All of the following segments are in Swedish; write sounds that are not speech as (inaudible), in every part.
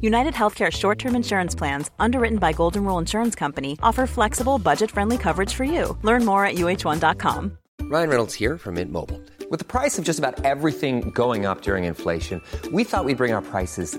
United Healthcare short term insurance plans, underwritten by Golden Rule Insurance Company, offer flexible, budget friendly coverage for you. Learn more at uh1.com. Ryan Reynolds here from Mint Mobile. With the price of just about everything going up during inflation, we thought we'd bring our prices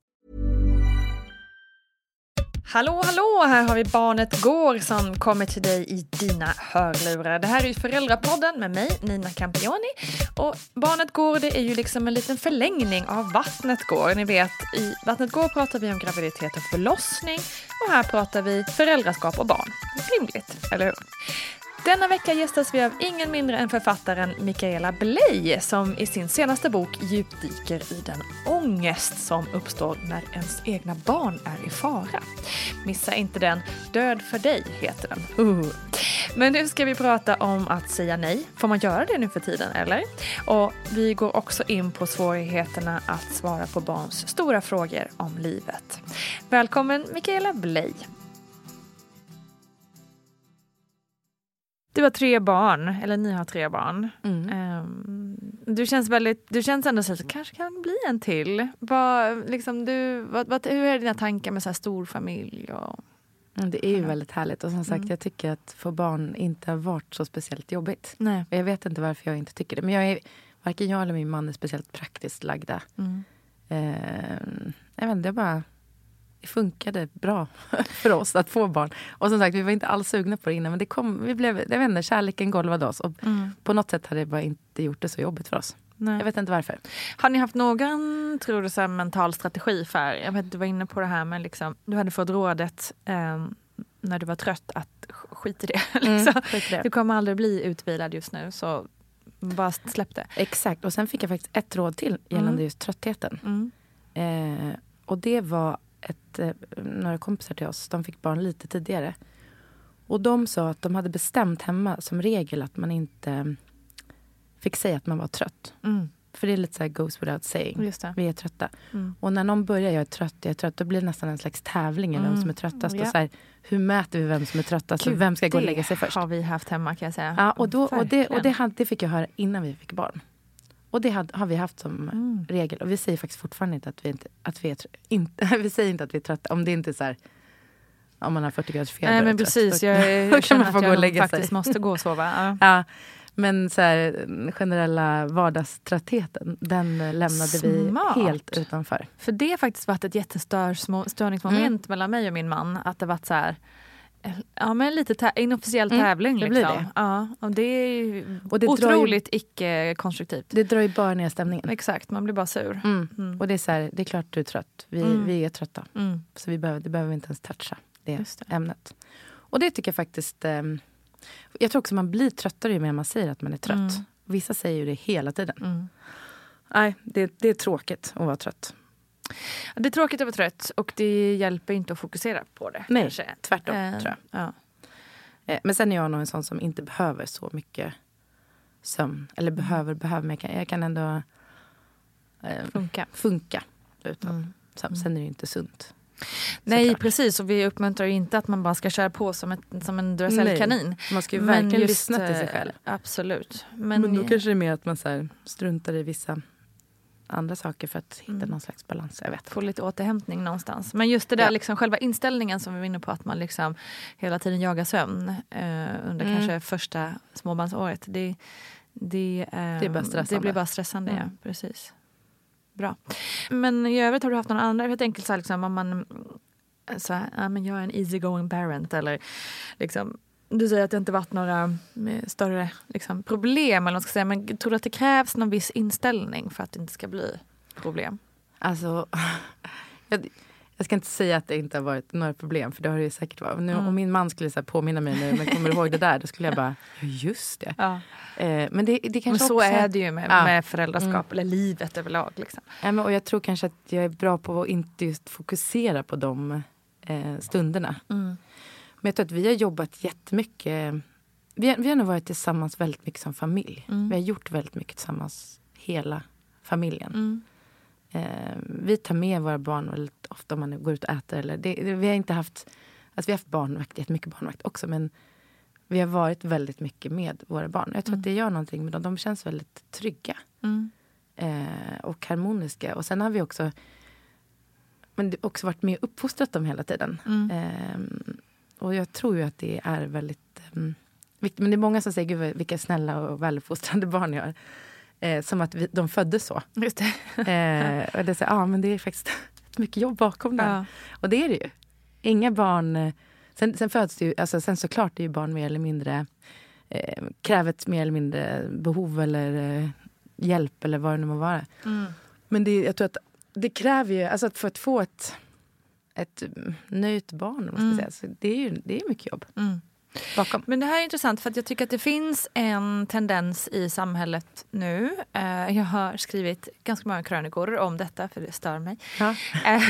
Hallå, hallå! Här har vi Barnet Går som kommer till dig i dina hörlurar. Det här är ju Föräldrapodden med mig, Nina Campioni. Och Barnet Går det är ju liksom en liten förlängning av Vattnet Går. Ni vet, i Vattnet Går pratar vi om graviditet och förlossning och här pratar vi föräldraskap och barn. Rimligt, eller hur? Denna vecka gästas vi av ingen mindre än författaren Mikaela Bley som i sin senaste bok djupdyker i den ångest som uppstår när ens egna barn är i fara. Missa inte den. Död för dig heter den. Uh. Men nu ska vi prata om att säga nej. Får man göra det nu för tiden eller? Och vi går också in på svårigheterna att svara på barns stora frågor om livet. Välkommen Mikaela Bley. Du har tre barn, eller ni har tre barn. Um, du känns väldigt, du känns ändå så att det kanske kan bli en till. Vad, liksom, du, vad, vad, hur är dina tankar med så här stor familj? Och... Det är ju väldigt härligt. Och som sagt, jag tycker att få barn inte har varit så speciellt jobbigt. Nej. Jag vet inte varför jag inte tycker det. Men jag är, varken jag eller min man är speciellt praktiskt lagda. Mm. Eh, jag vet inte, det bara det funkade bra (laughs) för oss att få barn. Och som sagt, vi var inte alls sugna på det innan. Men det kom, vi blev, jag vet inte, kärleken golvade oss. Och Mm. på något sätt hade det bara inte gjort det så jobbigt för oss. Nej. Jag vet inte varför. Har ni haft någon tror du, så mental strategi för, jag vet du var inne på det här med liksom, du hade fått rådet ehm, när du var trött att sk- skit i det. (laughs) liksom. skit i det. Du kommer aldrig bli utvilad just nu så bara släpp det. Exakt. Och sen fick jag faktiskt ett råd till gällande Mm. just tröttheten. Mm. Eh, och det var ett, eh, några kompisar till oss, de fick barn lite tidigare. Och de sa att de hade bestämt hemma som regel att man inte fick säga att man var trött. Mm. För det är lite så här goes without saying. Det. Vi är trötta. Mm. Och när någon börjar, jag är trött, jag är trött, då blir det nästan en slags tävling i vem Mm. som är tröttast. Ja. Och så här, hur mäter vi vem som är tröttast? Gud, vem ska gå och det lägga sig först? har vi haft hemma kan jag säga. Ja, och, då, och, det, och det, det fick jag höra innan vi fick barn. Och det har vi haft som Mm. regel. Och vi säger faktiskt fortfarande inte att vi, inte, att vi är inte, (laughs) vi säger inte att vi är trötta. Om det inte är så här, om man har 40 graders feber. Nej men trött, precis, då- jag, (laughs) jag kan känner att gå och jag faktiskt sig. måste gå och sova. Ja. (laughs) Ja, men så här, generella vardagströttheten, den lämnade Smart. vi helt utanför. För det har faktiskt varit ett jättestörningsmoment mellan mig och min man. Att det varit så här, Ja men lite tä- inofficiell Mm, tävling. det Liksom. blir det. Ja, och det är Och det drar ju- otroligt icke-konstruktivt. Det drar ju bara ner stämningen. Exakt, man blir bara sur. Mm. Mm. Och det är så här, det är klart du är trött. Vi, Mm. vi är trötta. Mm. Så vi behöver, det behöver vi inte ens toucha, det, det. ämnet. Och det tycker jag faktiskt... Eh, jag tror också man blir tröttare ju mer man säger att man är trött. Mm. Vissa säger ju det hela tiden. Mm. Nej, det, det är tråkigt att vara trött. Det är tråkigt att vara trött och det hjälper inte att fokusera på det. Nej, kanske. tvärtom, Eh, tror jag. Ja. Eh, men sen är jag nog en sån som inte behöver så mycket sömn. Eller behöver, behöver, men jag kan, jag kan ändå eh, Funka. funka utan Mm. sömn. Sen är det ju inte sunt. Nej Såklart. precis och vi uppmuntrar ju inte att man bara ska köra på som, ett, som en Duracell-kanin. Man ska ju verkligen just, lyssna till sig eh, själv. Absolut. Men, Men, då kanske det är mer att man så här, struntar i vissa andra saker för att hitta Mm. någon slags balans. Jag vet få lite återhämtning någonstans. Men just det där Ja. liksom, själva inställningen som vi var inne på att man liksom hela tiden jagar sömn eh, under Mm. kanske första småbarnsåret. Det, det, eh, Det är bara stressande. Det blir bara stressande, Mm. ja. Precis. Bra. Men i övrigt har du haft några andra, helt enkelt så här, liksom, om man så här, ja, men jag är en easy going parent eller liksom du säger att det inte varit några eh, större liksom, problem eller vad ska säga. Men tror du att det krävs någon viss inställning för att det inte ska bli problem? Alltså, (laughs) jag, jag ska inte säga att det inte har varit några problem, för det har det ju säkert varit. Nu, Mm. Om min man skulle så påminna mig nu, men kommer du ihåg det där? Då skulle jag bara, just det. Ja. Eh, men det, det Men kanske så också... är det ju med, Ja. med föräldraskap Mm. eller livet överlag. Liksom. Ja, men, och jag tror kanske att jag är bra på att inte just fokusera på de eh, stunderna. Men jag tror att vi har jobbat jättemycket. Vi har, vi har nog varit tillsammans väldigt mycket som familj. Mm. Vi har gjort väldigt mycket tillsammans, hela familjen. Mm. Eh, vi tar med våra barn väldigt ofta om man går ut och äter. Eller det, vi har inte haft, alltså vi har haft barnvakt, jättemycket barnvakt också. Men vi har varit väldigt mycket med våra barn. Jag tror att det gör någonting med dem. De känns väldigt trygga Mm. eh, och harmoniska. Och sen har vi också, men också varit med och uppfostrat dem hela tiden. Mm. Ehm, och jag tror ju att det är väldigt um, viktigt. Men det är många som säger, gud vilka snälla och väluppfostrade barn jag har. Eh, som att vi, de föddes så. Just det. Eh, och det är så, ja men det är faktiskt (laughs) mycket jobb bakom det. Ja. Och det är det ju. Inga barn... eh, Sen, sen föds det ju, alltså sen såklart är ju barn mer eller mindre eh, kräver ett mer eller mindre behov eller eh, hjälp eller vad det nu må vara. Mm. Men det, jag tror att det kräver ju, alltså att för att få ett, ett mm, nöjt barn, jag Mm. säga, så det är ju det är mycket jobb Mm. bakom. Men det här är intressant för att jag tycker att det finns en tendens i samhället nu. Eh, jag har skrivit ganska många krönikor om detta för det stör mig. Ja. Eh,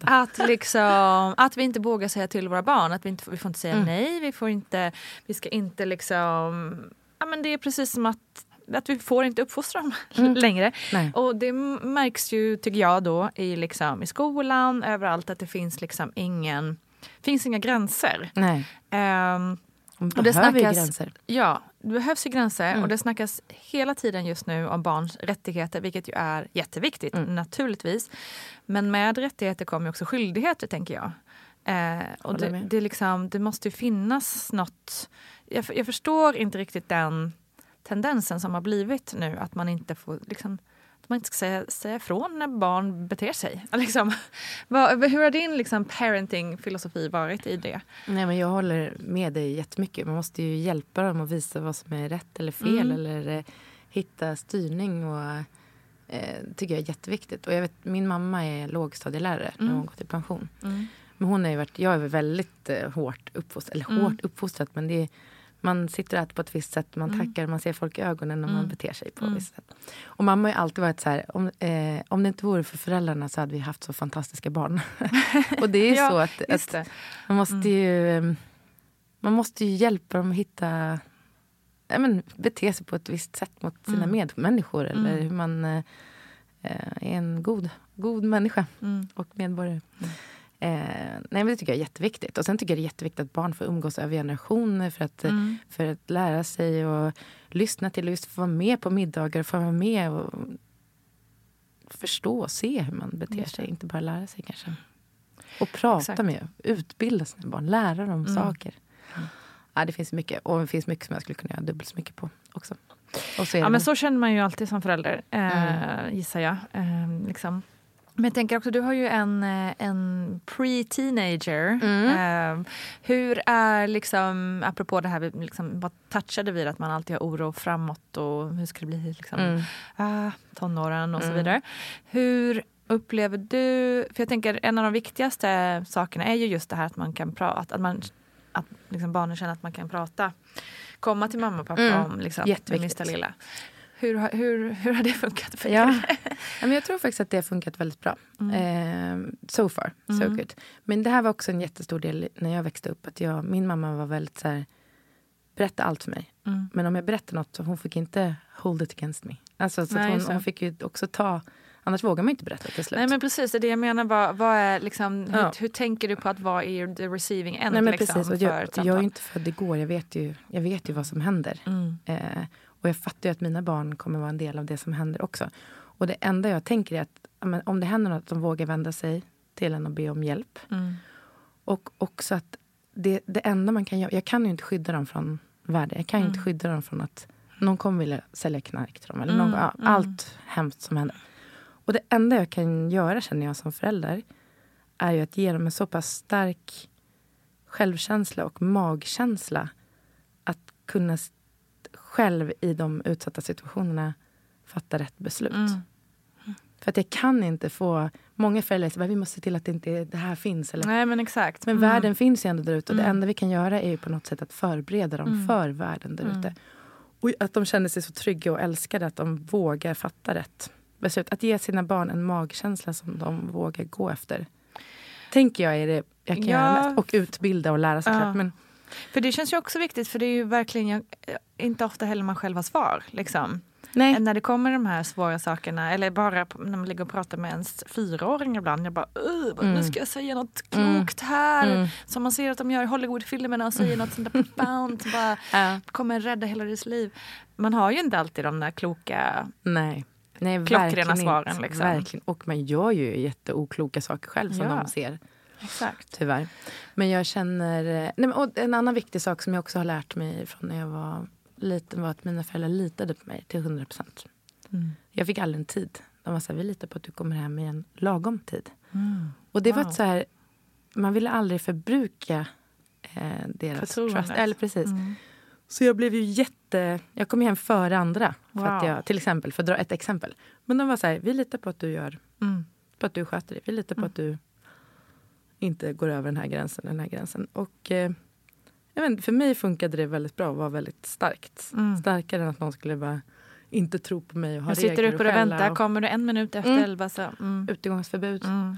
(laughs) att, liksom, att vi inte vågar säga till våra barn att vi, inte, vi får inte säga Mm. nej. Vi, får inte, vi ska inte liksom... Ja, men det är precis som att, att vi får inte uppfostra dem (laughs) Mm. längre. Nej. Och det märks ju, tycker jag, då i, liksom, i skolan, överallt att det finns liksom ingen finns inga gränser. Nej, de Och det snackas- gränser. Ja, det behövs ju gränser Mm. och det snackas hela tiden just nu om barns rättigheter, vilket ju är jätteviktigt Mm. naturligtvis. Men med rättigheter kommer ju också skyldigheter, tänker jag. Eh, och det, det, liksom, det måste ju finnas något... Jag, jag förstår inte riktigt den tendensen som har blivit nu, att man inte får... Liksom, att man inte ska säga, säga ifrån när barn beter sig. (laughs) Liksom, hur har din liksom, parenting-filosofi varit i det? Nej, men jag håller med dig jättemycket. Man måste ju hjälpa dem och visa vad som är rätt eller fel. Mm. Eller eh, hitta styrning. Och, eh, tycker jag är jätteviktigt. Och jag vet, min mamma är lågstadielärare när Mm. hon gått i pension. Mm. Men hon har varit, jag är väl väldigt eh, hårt uppfostrad. Eller Mm. hårt uppfostrad, men det är, man sitter och äter på ett visst sätt. Man Mm. tackar, man ser folk i ögonen när Mm. man beter sig på Mm. ett visst sätt. Och mamma har ju alltid varit så här, om, eh, om det inte vore för föräldrarna så hade vi haft så fantastiska barn. (laughs) och det är (laughs) Ja, så att, att man måste Mm. ju eh, man måste ju hjälpa dem att hitta ja, men, bete sig på ett visst sätt mot sina Mm. medmänniskor. Eller Mm. hur man eh, är en god, god människa Mm. och medborgare. Eh, nej, men det tycker jag är jätteviktigt. Och sen tycker jag det är jätteviktigt att barn får umgås över generationer för att, eh, Mm. för att lära sig och lyssna till och just få vara med på middagar. Få vara med och förstå och se hur man beter sig. Inte bara lära sig kanske. Och prata Exakt. med, utbilda sina barn, lära dem Mm. saker. Ja, det finns mycket. Och det finns mycket som jag skulle kunna göra dubbelt så mycket på också. Och Ja men så känner man ju alltid som förälder, eh, Mm. gissar jag. Eh, liksom. Men jag tänker också, du har ju en, eh, en pre-teenager. Mm. Eh, hur är liksom, apropå det här, liksom, vad touchade vid att man alltid har oro framåt och hur ska det bli liksom, Mm. ah, tonåren och så Mm. vidare. Hur upplever du, för jag tänker en av de viktigaste sakerna är ju just det här att man kan prata, att, man, att liksom barnen känner att man kan prata, komma till mamma och pappa Mm. om liksom, minsta lilla. Hur, hur, hur har det funkat för Ja. er? Men jag tror faktiskt att det har funkat väldigt bra. Mm. Eh, so far, so Mm. good. Men det här var också en jättestor del när jag växte upp. Att jag, min mamma var väldigt så här, berätta allt för mig. Mm. Men om jag berättar något så hon fick inte hold it against me. Alltså, så Nej, hon, det. hon fick ju också ta, annars vågar man inte berätta till slut. Nej men precis, det är det jag menar. Vad, vad är liksom, Ja. hur, hur tänker du på att vara i the receiving end? Nej, men liksom, precis. Och för jag, jag är ju inte född igår, jag vet ju, jag vet ju vad som händer. Mm. Eh, och jag fattar ju att mina barn kommer vara en del av det som händer också. Och det enda jag tänker är att men om det händer något, att de vågar vända sig till en och be om hjälp. Mm. Och också att det, det enda man kan göra... Jag kan ju inte skydda dem från världen. Jag kan ju Mm. inte skydda dem från att någon kommer vilja sälja knark till dem. Eller Mm, någon, mm. Allt hemskt som händer. Och det enda jag kan göra, känner jag som förälder, är ju att ge dem en så pass stark självkänsla och magkänsla att kunna själv i de utsatta situationerna fatta rätt beslut. Mm. För att jag kan inte få... Många föräldrar säger att vi måste se till att det inte det här finns. Eller, Nej men exakt. men Mm. världen finns ju ändå där ute och det Mm. enda vi kan göra är ju på något sätt att förbereda dem Mm. för världen där ute. Och att de känner sig så trygga och älskade att de vågar fatta rätt beslut. Att ge sina barn en magkänsla som de vågar gå efter. Tänker jag är det jag kan Ja. göra mest. Och utbilda och lära såklart. Ja. Men, För det känns ju också viktigt för det är ju verkligen jag, inte ofta heller man själv har svar. Liksom. nej. När det kommer de här svåra sakerna eller bara när man ligger och pratar med ens fyraåring ibland. Jag bara, "Ugh, vad- nu Mm. ska jag säga något Mm. klokt här. Mm. Som man ser att de gör i Hollywoodfilmerna och säger något sånt där profound. som Bara, (laughs) Ja. kommer rädda hela deras liv. Man har ju inte alltid de där kloka... Nej. Nej, Klockrena svaren, liksom. Verkligen. Och man gör ju jätteokloka saker själv som Ja. de ser. Exakt. Tyvärr. Men jag känner... Nej, och en annan viktig sak som jag också har lärt mig från när jag var liten var att mina föräldrar litade på mig till 100 procent. Mm. Jag fick aldrig en tid. De var så här, vi litar på att du kommer hem i en lagom tid. Och det var Wow. ett så här... Man ville aldrig förbruka eh, deras Förtroendet. trust. Eller precis. Mm. Så jag blev ju jätte... Jag kom hem före andra. För att Wow. jag, till exempel, för att dra ett exempel. Men de var så här, vi litar på att du gör Mm. på att du sköter dig. Vi litar på att du inte går över den här gränsen. Den här gränsen. Och, eh, jag vet, för mig funkade det väldigt bra och var väldigt starkt. Mm. Starkare än att någon skulle bara inte tro på mig och ha Jag sitter regler uppe och skälla väntar, kommer du en minut efter Mm. elva så... Mm. utegångsförbud. Mm.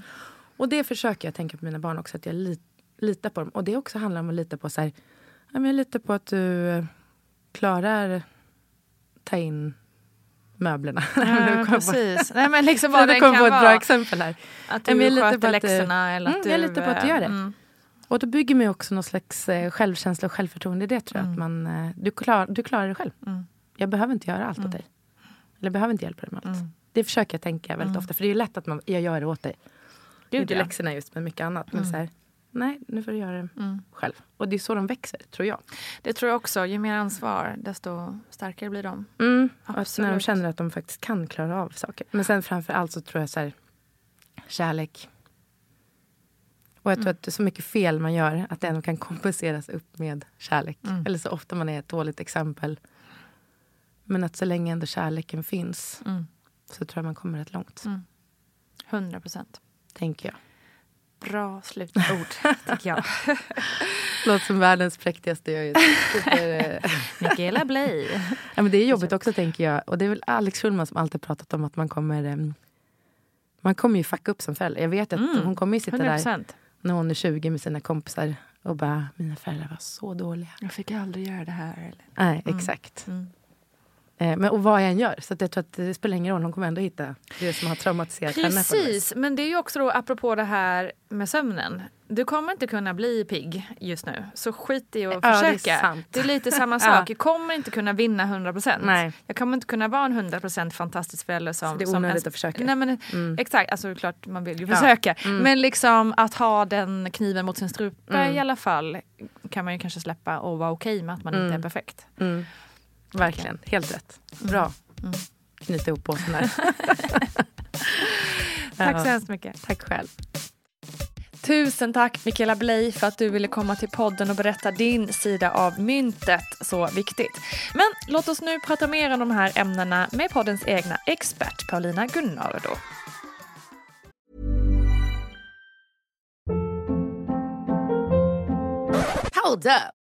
Och det försöker jag tänka på mina barn också, att jag lit, litar på dem. Och det också handlar om att lita på så här, jag litar på att du klarar ta in möblerna. Ja, (laughs) precis. Nej, men liksom (laughs) vad det kan på ett bra vara. exempel här. Att du jag sköter att läxorna eller att Mm, du... jag litar på att du gör det. mm. Och då bygger man också någon slags eh, självkänsla och självförtroende i det tror jag. Mm. Att man, eh, du, klar, du klarar det själv. Mm. Jag behöver inte göra allt åt Mm. dig. Eller jag behöver inte hjälpa dig med allt. Mm. Det försöker jag tänka väldigt Mm. ofta. För det är ju lätt att man, jag gör det åt dig. Gud, inte ja. läxorna just, men mycket annat. Men Mm. så här, nej, nu får du göra det Mm. själv. Och det är så de växer, tror jag. Det tror jag också. Ju mer ansvar, desto starkare blir de. Mm. När de känner att de faktiskt kan klara av saker. Men sen framför allt så tror jag så här, kärlek. Och jag tror Mm. att det är så mycket fel man gör att det ändå kan kompenseras upp med kärlek. Mm. Eller så ofta man är ett dåligt exempel. Men att så länge ändå kärleken finns Mm. så tror jag man kommer rätt långt. Mm. 100 procent. Tänker jag. Bra slutord, (laughs) tycker jag. (laughs) Låter som världens präktigaste. Jag är (laughs) Mikaela Bley. ja, men det är jobbigt också tänker jag. Och det är väl Alex Schulman som alltid pratat om att man kommer man kommer ju fucka upp som förälder. Jag vet att Mm, hon kommer ju sitta 100 där procent. när hon är 20 med sina kompisar och bara, mina föräldrar var så dåliga. Jag fick aldrig göra det här. Eller? Nej, Mm. exakt. Mm. Eh, men, och vad jag än gör. Så att jag tror att det spelar ingen roll, hon kommer ändå hitta det som har traumatiserat henne. något vis. Precis, men det är ju också då apropå det här med sömnen. Du kommer inte kunna bli pigg just nu, så skit i att Ja, det är försöka. Det är lite samma (laughs) Ja. sak. Jag kommer inte kunna vinna 100%. Nej. Jag kommer inte kunna vara en 100% fantastisk förälder som... Så det är onödigt ens- att försöka. Nej, men, Mm. Exakt, alltså klart man vill ju Ja. försöka. Mm. Men liksom att ha den kniven mot sin strupe Mm. i alla fall kan man ju kanske släppa och vara okej med att man inte Mm. är perfekt. Mm. Verkligen, helt rätt. Bra. Mm. Knyta ihop påsen här. (laughs) Tack så hemskt mycket. Tack själv. Tusen tack Mikaela Bley för att du ville komma till podden och berätta din sida av myntet. Så viktigt. Men låt oss nu prata mer om de här ämnena med poddens egna expert Paulina Gunnardo. Hold up.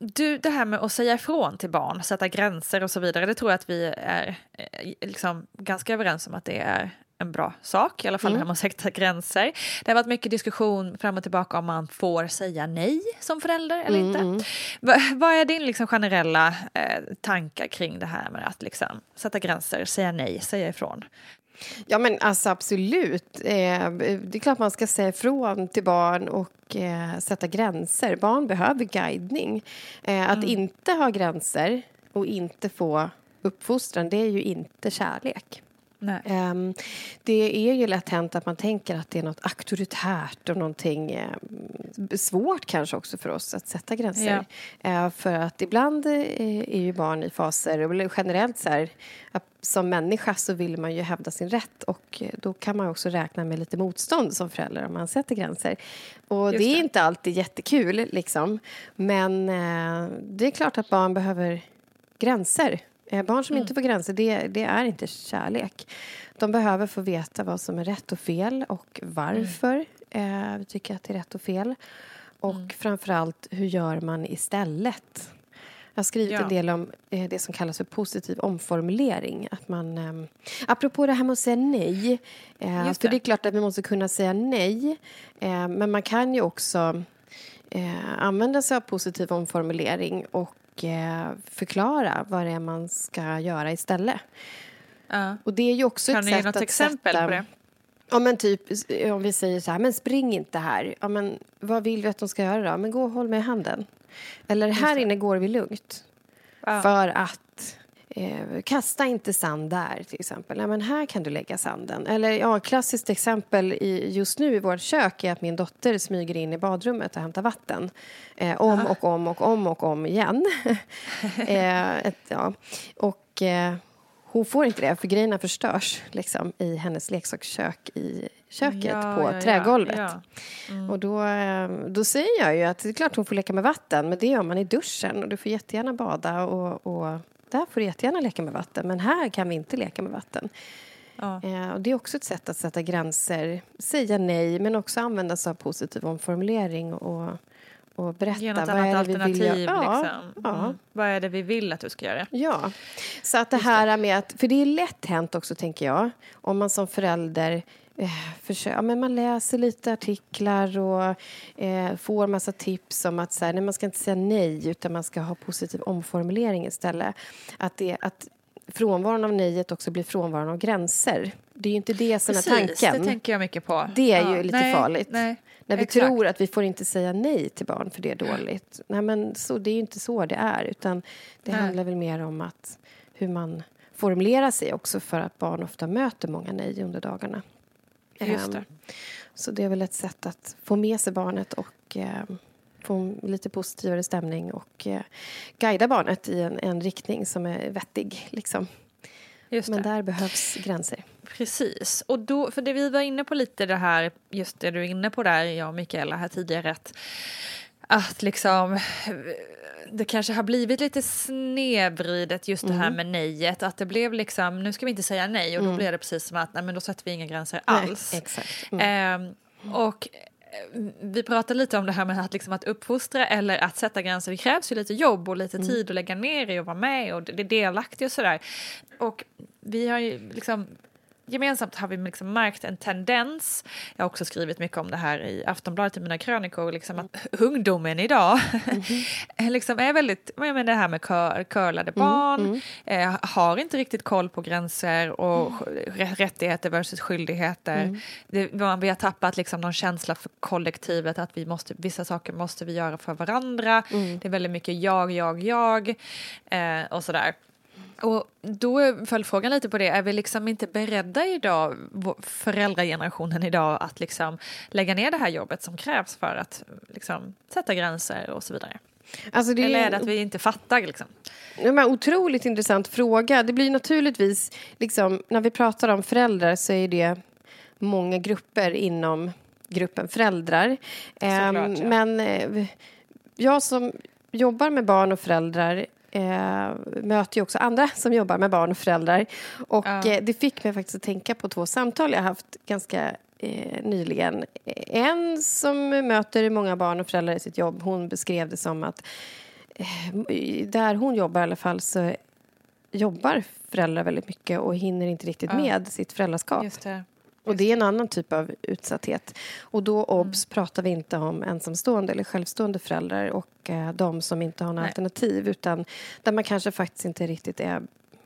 Du, det här med att säga ifrån till barn, sätta gränser och så vidare, det tror jag att vi är eh, liksom ganska överens om att det är en bra sak, i alla fall mm. när man (laughs) sätter gränser. Det har varit mycket diskussion fram och tillbaka om man får säga nej som förälder eller mm. inte. Mm. vad är din liksom generella eh, tankar kring det här med att liksom sätta gränser, säga nej, säga ifrån? Ja men alltså absolut. Eh, det är klart man ska säga ifrån till barn och eh, sätta gränser. Barn behöver guidning. Eh, att mm. inte ha gränser och inte få uppfostran det är ju inte kärlek. Um, det är ju lätt hänt att man tänker att det är något auktoritärt och någonting um, svårt kanske också för oss att sätta gränser. Ja. Uh, för att ibland uh, är ju barn i faser, och generellt så här, som människa så vill man ju hävda sin rätt och då kan man också räkna med lite motstånd som förälder om man sätter gränser. Och det är det. inte alltid jättekul liksom. Men det är klart att barn behöver gränser Eh, barn som mm. inte får gränser, det, det, är inte kärlek. De behöver få veta vad som är rätt och fel och varför mm. eh, vi tycker att det är rätt och fel. Och mm. framförallt, hur gör man istället? Jag har skrivit ja. en del om eh, det som kallas för positiv omformulering. Att man, eh, apropå det här med att säga nej. Eh, det. För det är klart att vi måste kunna säga nej. Eh, men man kan ju också eh, använda sig av positiv omformulering och eh, förklara vad det är man ska göra istället. Ja. Och det är ju också kan ett sätt att Kan du ge något exempel sätta, på det? Ja men typ om vi säger så här, men spring inte här. Ja men vad vill vi att de ska göra då? Men gå och håll mig i handen. Eller här inne går vi lugnt. Ja. För att Eh, kasta inte sand där, till exempel. Ja, men här kan du lägga sanden. Eller ja, klassiskt exempel i, just nu i vårt kök är att min dotter smyger in i badrummet och hämtar vatten. Eh, om och om och om och om igen. (laughs) eh, ett, ja. Och eh, hon får inte det, för grejerna förstörs liksom, i hennes leksakskök i köket Ja, på ja, ja, trägolvet. ja. Mm. Och då, eh, då säger jag ju att det är klart hon får leka med vatten, men det gör man i duschen. Och du får jättegärna bada och, och där får du jättegärna leka med vatten, men här kan vi inte leka med vatten. Ja. Eh, och det är också ett sätt att sätta gränser, säga nej, men också använda sig av positiv omformulering och, och berätta Ge något annat är det vi alternativ. vill. Ja, liksom. ja. Mm. Vad är det vi vill att du ska göra? Ja, så att det här med att, för det är lätt hänt också tänker jag, om man som förälder eh, ja, men man läser lite artiklar och eh, får massa tips om att så här, nej, man ska inte säga nej utan man ska ha positiv omformulering istället. Att, det, att frånvaron av nejet också blir frånvaron av gränser. Det är ju inte det som är tanken. det tänker jag mycket på. Det är Ja, ju lite nej, farligt. Nej. När vi Exakt. tror att vi får inte säga nej till barn för det är dåligt. Nej, men så, det är ju inte så det är. Utan det Nej. handlar väl mer om att hur man formulerar sig också för att barn ofta möter många nej under dagarna. Just det. Ehm, Så det är väl ett sätt att få med sig barnet och ehm, få lite positivare stämning och eh, guida barnet i en, en riktning som är vettig. Liksom. Just Men det. där behövs gränser. Precis. Och då, för det vi var inne på lite det här, just det du är inne på där, jag och Mikaela här tidigare, att, att liksom det kanske har blivit lite snedvridet just det här med nejet. Att det blev liksom, nu ska vi inte säga nej och då blir det precis som att nej men då sätter vi inga gränser alls. Nej, exakt. Mm. Ehm, och eh, vi pratade lite om det här med att, liksom, att uppfostra eller att sätta gränser. Det krävs ju lite jobb och lite tid att lägga ner i och vara med och det är delaktig och sådär. Och vi har ju liksom gemensamt har vi liksom märkt en tendens. Jag har också skrivit mycket om det här i Aftonbladet i mina krönikor. Liksom att ungdomen idag (laughs) liksom är väldigt, jag menar det här med kör, curlade barn, Eh, har inte riktigt koll på gränser och rä- rättigheter versus skyldigheter. Det, man- vi har tappat liksom någon känsla för kollektivet att vi måste, vissa saker måste vi göra för varandra. Det är väldigt mycket jag, jag, jag eh, och sådär. Och då är följdfrågan lite på det, är vi liksom inte beredda idag, föräldragenerationen idag, att liksom lägga ner det här jobbet som krävs för att liksom sätta gränser och så vidare? Alltså det Eller är det att vi inte fattar liksom? Men otroligt intressant fråga. Det blir naturligtvis, liksom, när vi pratar om föräldrar så är det många grupper inom gruppen föräldrar. Ehm, Såklart, ja. Men eh, jag som jobbar med barn och föräldrar eh, möter ju också andra (laughs) som jobbar med barn och föräldrar. Och Ja. eh, det fick mig faktiskt att tänka på två samtal jag haft ganska eh, nyligen. En som möter många barn och föräldrar i sitt jobb, hon beskrev det som att eh, där hon jobbar i alla fall så jobbar föräldrar väldigt mycket och hinner inte riktigt Ja. med sitt föräldraskap. Just det. Och det är en annan typ av utsatthet. Och då obs pratar vi inte om ensamstående eller självstående föräldrar och eh, de som inte har några alternativ utan där man kanske faktiskt inte riktigt är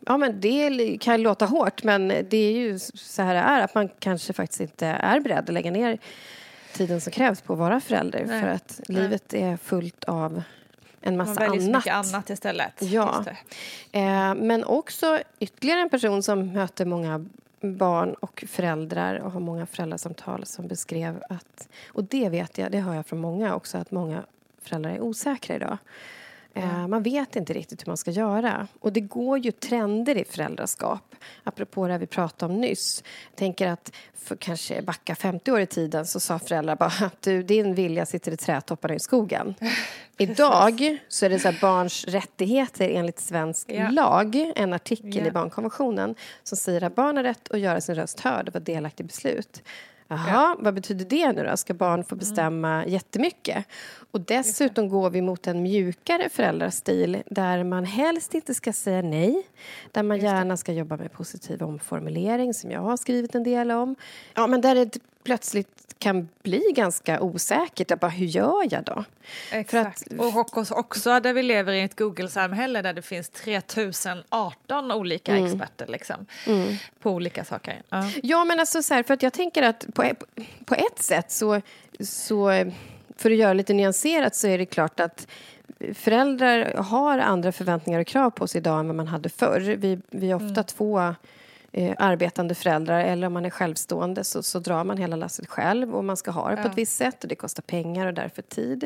Ja, men det kan låta hårt, men det är ju så här det är att man kanske faktiskt inte är beredd att lägga ner tiden som krävs på att vara förälder Nej. för att Nej. livet är fullt av en Man massa väljer så annat. mycket annat istället. Ja. Eh, men också ytterligare en person som möter många barn och föräldrar och har många föräldrasamtal som beskrev att, och det vet jag, det hör jag från många också, att många föräldrar är osäkra idag. Eh, man vet inte riktigt hur man ska göra. Och det går ju trender i föräldraskap. Apropå det vi pratade om nyss. Jag tänker att för kanske backa 50 år i tiden så sa föräldrar bara att (laughs) du, din vilja sitter i trädtopparna i skogen. (laughs) Idag så är det så här barns rättigheter enligt svensk Ja. lag, en artikel Ja. i barnkonventionen som säger att barn har rätt att göra sin röst hörd och vara delaktig i beslut. Jaha, vad betyder det nu då? Ska barn få bestämma jättemycket? Och dessutom går vi mot en mjukare föräldrastil där man helst inte ska säga nej. Där man gärna ska jobba med positiv omformulering som jag har skrivit en del om. Ja, men där det plötsligt kan bli ganska osäkert. Att bara, hur gör jag då? Exakt. och också, där vi lever i ett Google-samhälle där det finns 3018 olika Mm. experter liksom, på olika saker. Ja. Ja, men alltså så här, för att jag tänker att på, på ett sätt så, så, för att göra lite nyanserat så är det klart att föräldrar har andra förväntningar och krav på sig idag än vad man hade förr. Vi, vi är ofta två eh, arbetande föräldrar eller om man är självstående så, så drar man hela lasset själv och man ska ha det på Ja. ett visst sätt och det kostar pengar och därför tid.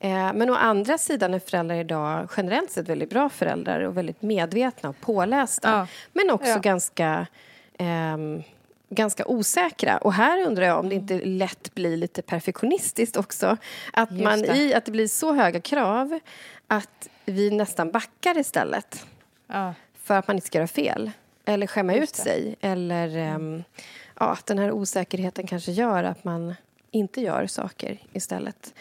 Eh, men å andra sidan är föräldrar idag generellt sett väldigt bra föräldrar och väldigt medvetna och pålästa. Ja. Men också ganska ehm, ganska osäkra. Och här undrar jag om det inte lätt blir lite perfektionistiskt också. Att, man i, att det blir så höga krav att vi nästan backar istället Ja. för att man inte ska göra fel eller skämma ut sig. Eller ehm, ja, att den här osäkerheten kanske gör att man inte gör saker istället.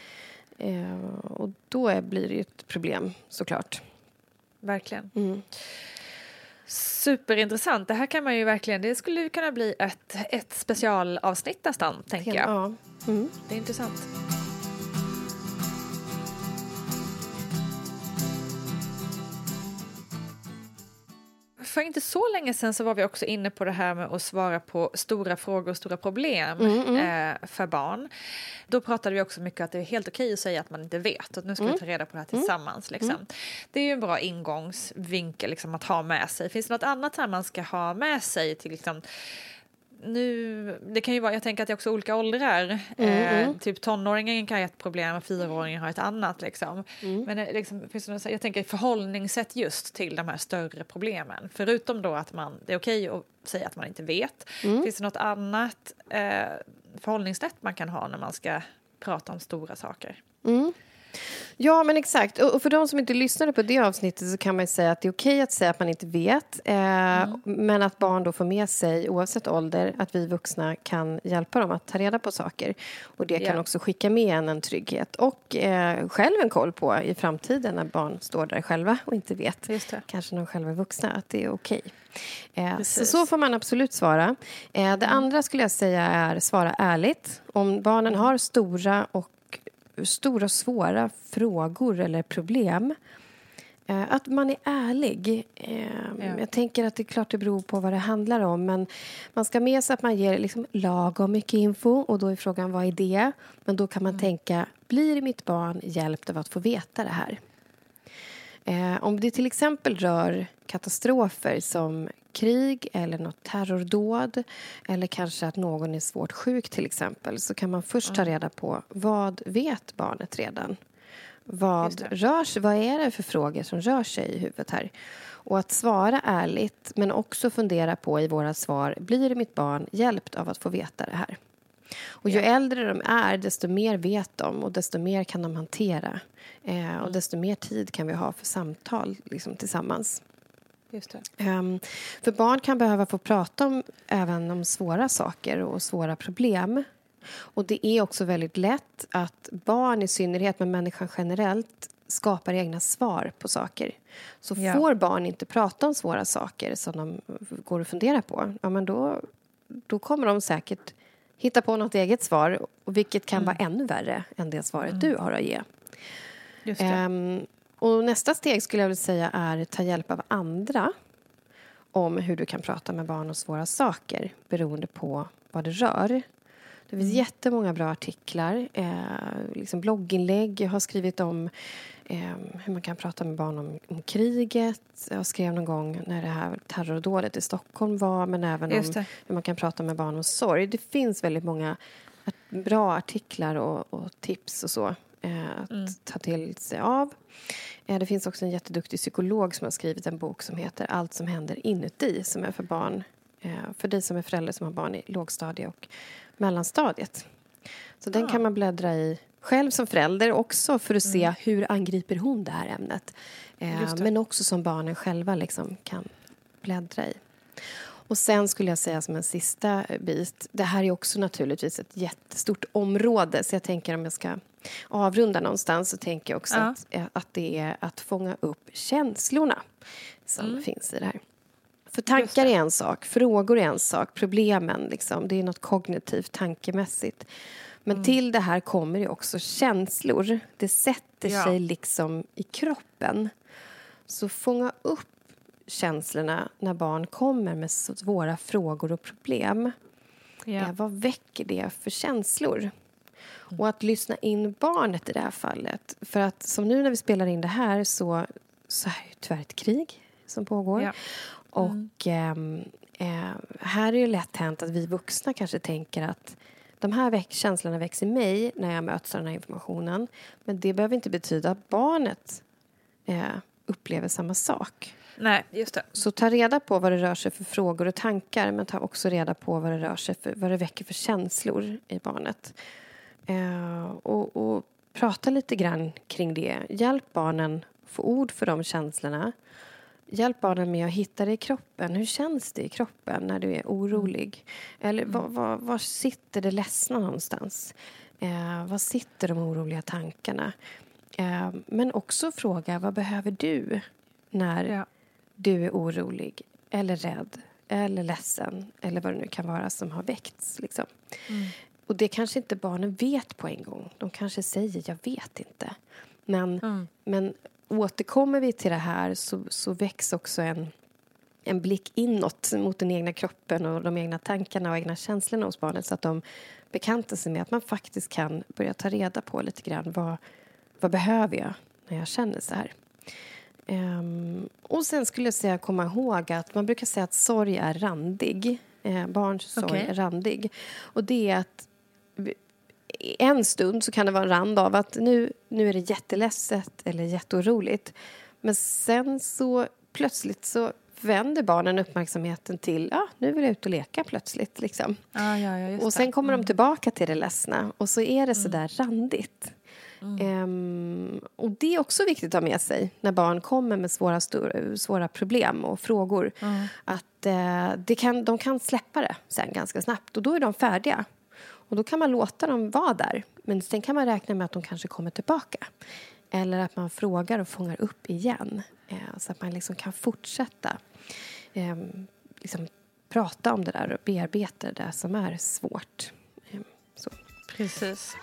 Eh, och då blir det ju ett problem, såklart. Verkligen. Mm. Superintressant. Det här kan man ju verkligen, det skulle kunna bli ett, ett specialavsnitt nästan, tänker jag. Ja. Mm. Det är intressant. För inte så länge sedan så var vi också inne på det här med att svara på stora frågor och stora problem Eh, för barn. Då pratade vi också mycket att det är helt okej att säga att man inte vet och nu ska vi ta reda på det här tillsammans. Liksom. Det är ju en bra ingångsvinkel liksom, att ha med sig. Finns det något annat här man ska ha med sig till liksom, nu, det kan ju vara, jag tänker att det är också olika åldrar. Eh, typ tonåringen kan ha ett problem och fyraåringen har ett annat. Liksom. Men eh, liksom, finns det något, så- jag tänker förhållningssätt just till de här större problemen. Förutom då att man, det är okej att säga att man inte vet. Finns det något annat eh, förhållningssätt man kan ha när man ska prata om stora saker? Ja, men exakt. Och för de som inte lyssnade på det avsnittet så kan man ju säga att det är okej att säga att man inte vet. Eh, Men att barn då får med sig, oavsett ålder, att vi vuxna kan hjälpa dem att ta reda på saker. Och det kan Ja. också skicka med en en trygghet och eh, själv en koll på i framtiden när barn står där själva och inte vet. Kanske när de själva är vuxna, att det är okej. Eh, så, så får man absolut svara. Eh, det andra skulle jag säga är svara ärligt. Om barnen har stora och stora svåra frågor eller problem eh, att man är ärlig. Eh, Ja. Jag tänker att det är klart det beror på vad det handlar om men man ska med sig att man ger liksom lagom mycket info och då är frågan vad är det? Men då kan man tänka, blir mitt barn hjälpt av att få veta det här? Eh, om det till exempel rör katastrofer som krig eller något terrordåd eller kanske att någon är svårt sjuk till exempel så kan man först ta reda på vad vet barnet redan? Vad, rör sig, vad är det för frågor som rör sig i huvudet här? Och att svara ärligt men också fundera på i våra svar blir mitt barn hjälpt av att få veta det här? Och ju äldre de är, desto mer vet de och desto mer kan de hantera. Eh, och desto mer tid kan vi ha för samtal liksom, tillsammans. Ehm, för barn kan behöva få prata om, även om svåra saker och svåra problem. Och det är också väldigt lätt att barn i synnerhet, men människan generellt skapar egna svar på saker. Så Ja. får barn inte prata om svåra saker som de går och funderar på, ja, men då, då kommer de säkert hitta på något eget svar, vilket kan vara ännu värre än det svaret du har att ge. Ehm, och nästa steg skulle jag vilja säga är ta hjälp av andra om hur du kan prata med barn om svåra saker beroende på vad det rör. Det finns jättemånga bra artiklar, eh, liksom blogginlägg. Jag har skrivit om eh, hur man kan prata med barn om, om kriget. Jag skrev någon gång när det här terrordådet i Stockholm var men även om hur man kan prata med barn om sorg. Det finns väldigt många bra artiklar och, och tips och så eh, att Mm. ta till sig av. Eh, det finns också en jätteduktig psykolog som har skrivit en bok som heter Allt som händer inuti som är för barn eh, för dig som är förälder som har barn i lågstadie och mellanstadiet. Så den kan man bläddra i själv som förälder också för att se hur angriper hon det här ämnet. Det. men också som barnen själva liksom kan bläddra i. Och sen skulle jag säga som en sista bit, det här är också naturligtvis ett jättestort område så jag tänker om jag ska avrunda någonstans så tänker jag också Ja. att, eh, att det är att fånga upp känslorna som finns i det här. För tankar är en sak, frågor är en sak, problemen liksom, det är något kognitivt, tankemässigt. Men till det här kommer ju också känslor. Det sätter Ja. sig liksom i kroppen. Så fånga upp känslorna när barn kommer med svåra frågor och problem. Ja. Eh, vad väcker det för känslor? Och att lyssna in barnet i det här fallet. För att som nu när vi spelar in det här så, så är det tyvärr ett krig som pågår. Ja. Och ehm, Eh, här är det lätt hänt att vi vuxna kanske tänker att de här väck känslorna väcks i mig när jag möts av den här informationen. Men det behöver inte betyda att barnet eh, upplever samma sak. Nej, just det. Så ta reda på vad det rör sig för frågor och tankar men ta också reda på vad det rör sig för, vad det väcker för känslor i barnet. Eh, och, och prata lite grann kring det. Hjälp barnen få ord för de känslorna. Hjälp barnen med att hitta det i kroppen. Hur känns det i kroppen när du är orolig? Eller var, var, var sitter det ledsna någonstans? Eh, var sitter de oroliga tankarna? Eh, men också fråga, vad behöver du när Ja. du är orolig eller rädd eller ledsen eller vad det nu kan vara som har väckts. Liksom. Och det kanske inte barnen vet på en gång. De kanske säger jag vet inte. Men, men återkommer vi till det här så, så väcks också en, en blick inåt mot den egna kroppen och de egna tankarna och egna känslorna hos barnet så att de bekantar sig med att man faktiskt kan börja ta reda på lite grann vad, vad behöver jag när jag känner så här. Ehm, och sen skulle jag säga komma ihåg att man brukar säga att sorg är randig. Eh, barns sorg Okej. är randig. Och det är att en stund så kan det vara en rand av att nu, nu är det jätteledset eller jätteoroligt. Men sen så plötsligt så vänder barnen uppmärksamheten till ja, nu vill jag ut och leka plötsligt. Liksom. Ja, ja, ja, Och sen kommer de tillbaka till det ledsna och så är det så där randigt. Ehm, och det är också viktigt att ha med sig när barn kommer med svåra, stor, svåra problem och frågor. Att eh, det kan, de kan släppa det sen ganska snabbt och då är de färdiga. Och då kan man låta dem vara där. Men sen kan man räkna med att de kanske kommer tillbaka. Eller att man frågar och fångar upp igen. Eh, så att man liksom kan fortsätta eh, liksom prata om det där och bearbeta det där som är svårt. Precis.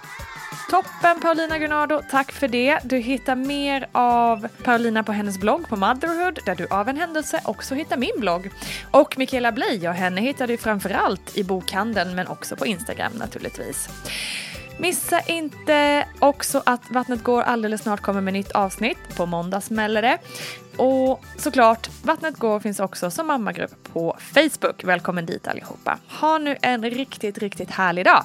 Toppen Paulina Gunnardo, tack för det. Du hittar mer av Paulina på hennes blogg på Motherhood där du av en händelse också hittar min blogg. Och Michaela Bley, och henne hittar du framförallt i bokhandeln men också på Instagram naturligtvis. Missa inte också att Vattnet går alldeles snart kommer med nytt avsnitt. På måndag smäller det. Och såklart, Vattnet går finns också som mammagrupp på Facebook. Välkommen dit allihopa. Ha nu en riktigt, riktigt härlig dag.